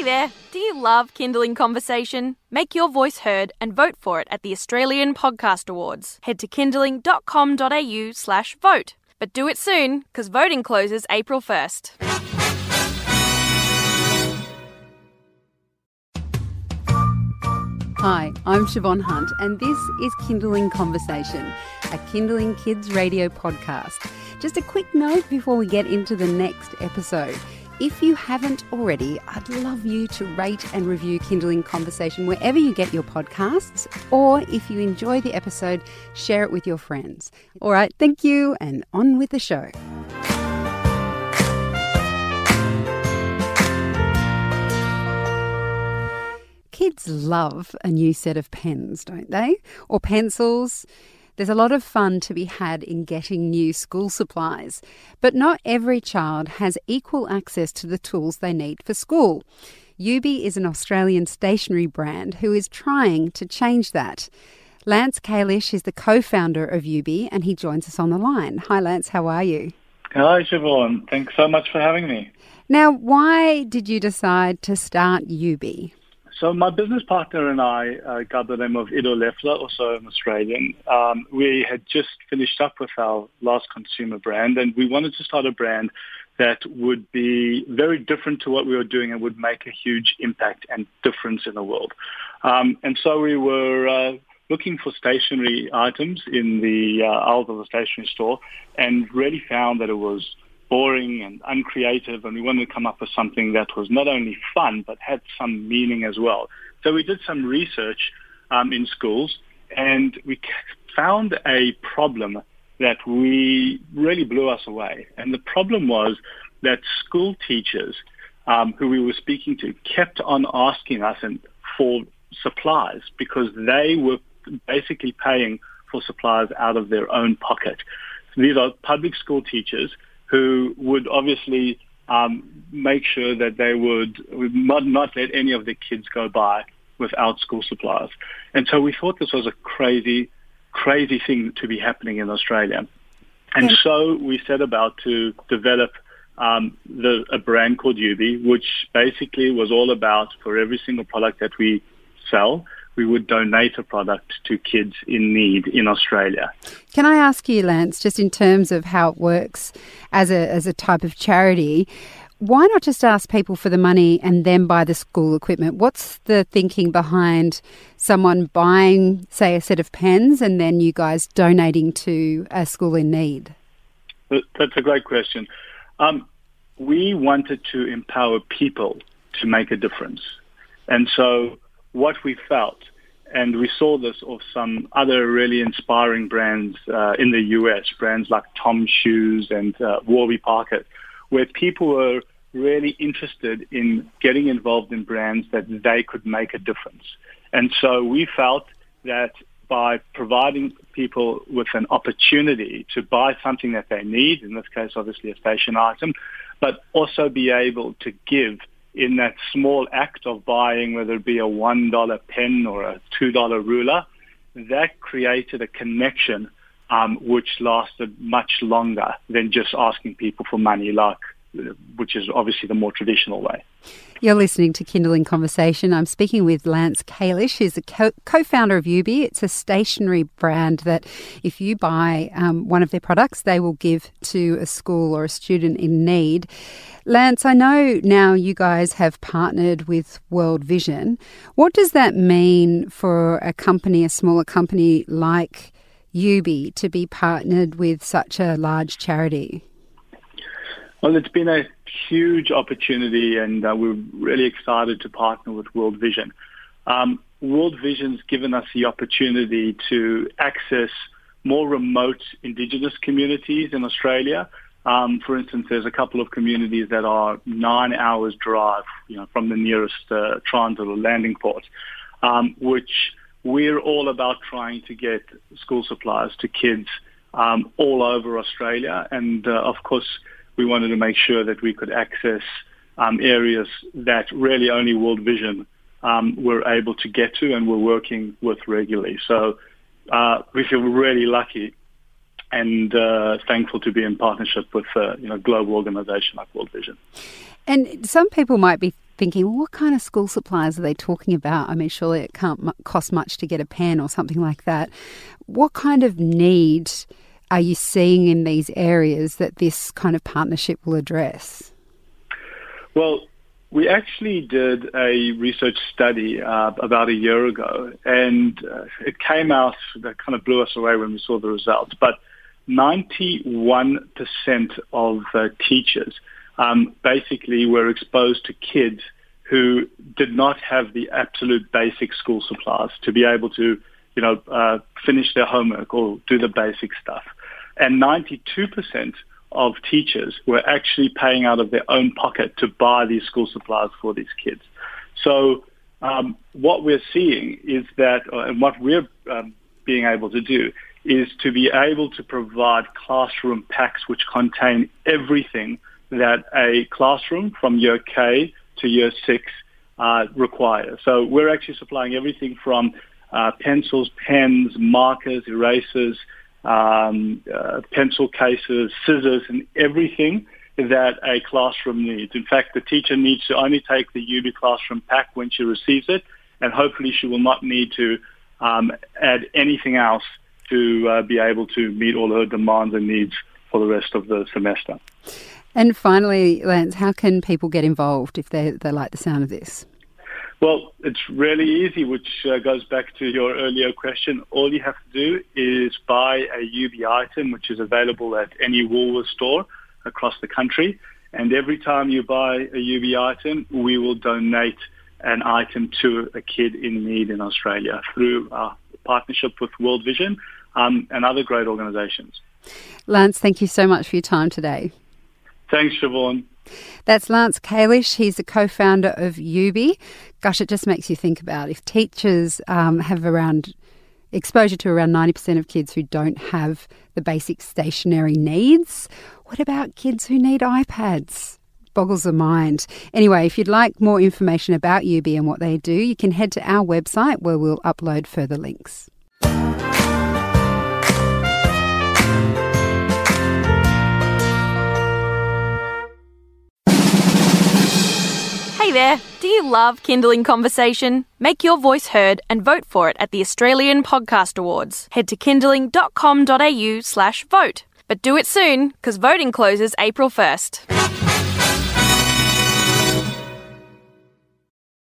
Hey there, do you love Kinderling Conversation? Make your voice heard and vote for it at the Australian Podcast Awards. Head to kinderling.com.au slash vote. But do it soon, because voting closes April 1st. Hi, I'm Siobhan Hunt, and this is Kinderling Conversation, a Kinderling Kids radio podcast. Just a quick note before we get into the next episode. If you haven't already, I'd love you to rate and review Kinderling Conversation wherever you get your podcasts, or if you enjoy the episode, share it with your friends. All right, thank you, and on with the show. Kids love a new set of pens, don't they? Or pencils. There's a lot of fun to be had in getting new school supplies, but not every child has equal access to the tools they need for school. Yoobi is an Australian stationery brand who is trying to change that. Lance Kalish is the co founder of Yoobi and he joins us on the line. Hi, Lance, how are you? Hi, Siobhan. Thanks so much for having me. Now, why did you decide to start Yoobi? So my business partner and I uh, got the name of Ido Leffler, also an Australian. Um, we had just finished up with our last consumer brand, and we wanted to start a brand that would be very different to what we were doing and would make a huge impact and difference in the world. Um, and so we were uh, looking for stationery items in the uh, aisles of the stationery store and really found that it was boring and uncreative, and we wanted to come up with something that was not only fun but had some meaning as well. So we did some research um, in schools, and we found a problem that we really blew us away. And the problem was that school teachers um, who we were speaking to kept on asking us and for supplies because they were basically paying for supplies out of their own pocket. these are public school teachers who would obviously um, make sure that they would, would not, not let any of the kids go by without school supplies. And so we thought this was a crazy, crazy thing to be happening in Australia. And so we set about to develop um, the, a brand called Yoobi, which basically was all about for every single product that we sell, we would donate a product to kids in need in Australia. Can I ask you, Lance, just in terms of how it works as a, as a type of charity, why not just ask people for the money and then buy the school equipment? What's the thinking behind someone buying, say, a set of pens and then you guys donating to a school in need? That's a great question. Um, we wanted to empower people to make a difference. And so what we felt and we saw this of some other really inspiring brands uh, in the US, brands like Tom Shoes and uh, Warby Parker, where people were really interested in getting involved in brands that they could make a difference. And so we felt that by providing people with an opportunity to buy something that they need, in this case obviously a station item, but also be able to give in that small act of buying, whether it be a $1 pen or a $2 ruler, that created a connection um, which lasted much longer than just asking people for money, like which is obviously the more traditional way. You're listening to Kinderling Conversation. I'm speaking with Lance Kalish, who's a co founder of Yoobi. It's a stationery brand that, if you buy um, one of their products, they will give to a school or a student in need. Lance, I know now you guys have partnered with World Vision. What does that mean for a company, a smaller company like Yoobi, to be partnered with such a large charity? Well, it's been a huge opportunity, and uh, we're really excited to partner with World Vision. Um, World Vision's given us the opportunity to access more remote Indigenous communities in Australia. Um, for instance, there's a couple of communities that are nine hours drive, you know, from the nearest uh, transit or landing port, um, which we're all about trying to get school supplies to kids um, all over Australia, and uh, of course we wanted to make sure that we could access um, areas that really only World Vision um, were able to get to and we're working with regularly. So uh, we feel really lucky and uh, thankful to be in partnership with uh, you know global organization like World Vision. And some people might be thinking, well, what kind of school supplies are they talking about? I mean, surely it can't cost much to get a pen or something like that. What kind of need are you seeing in these areas that this kind of partnership will address? Well, we actually did a research study uh, about a year ago, and uh, it came out that kind of blew us away when we saw the results. But 91% of teachers um, basically were exposed to kids who did not have the absolute basic school supplies to be able to, you know, uh, finish their homework or do the basic stuff. And 92% of teachers were actually paying out of their own pocket to buy these school supplies for these kids. So um, what we're seeing is that, uh, and what we're um, being able to do is to be able to provide classroom packs which contain everything that a classroom from year K to year six uh, requires. So we're actually supplying everything from uh, pencils, pens, markers, erasers, um, uh, pencil cases, scissors, and everything that a classroom needs. In fact, the teacher needs to only take the Yoobi classroom pack when she receives it, and hopefully she will not need to um, add anything else to uh, be able to meet all her demands and needs for the rest of the semester. And finally, Lance, how can people get involved if they, they like the sound of this? Well, it's really easy, which uh, goes back to your earlier question. All you have to do is buy a Yoobi item, which is available at any Woolworths store across the country. And every time you buy a Yoobi item, we will donate an item to a kid in need in Australia through our partnership with World Vision um, and other great organisations. Lance, thank you so much for your time today. Thanks, Siobhan. That's Lance Kalish. He's the co founder of Yoobi. Gosh, it just makes you think about if teachers um, have around exposure to around 90% of kids who don't have the basic stationary needs. What about kids who need iPads? Boggles the mind. Anyway, if you'd like more information about Yoobi and what they do, you can head to our website where we'll upload further links. Hey there! Do you love Kinderling Conversation? Make your voice heard and vote for it at the Australian Podcast Awards. Head to kinderling.com.au slash vote. But do it soon, because voting closes April 1st.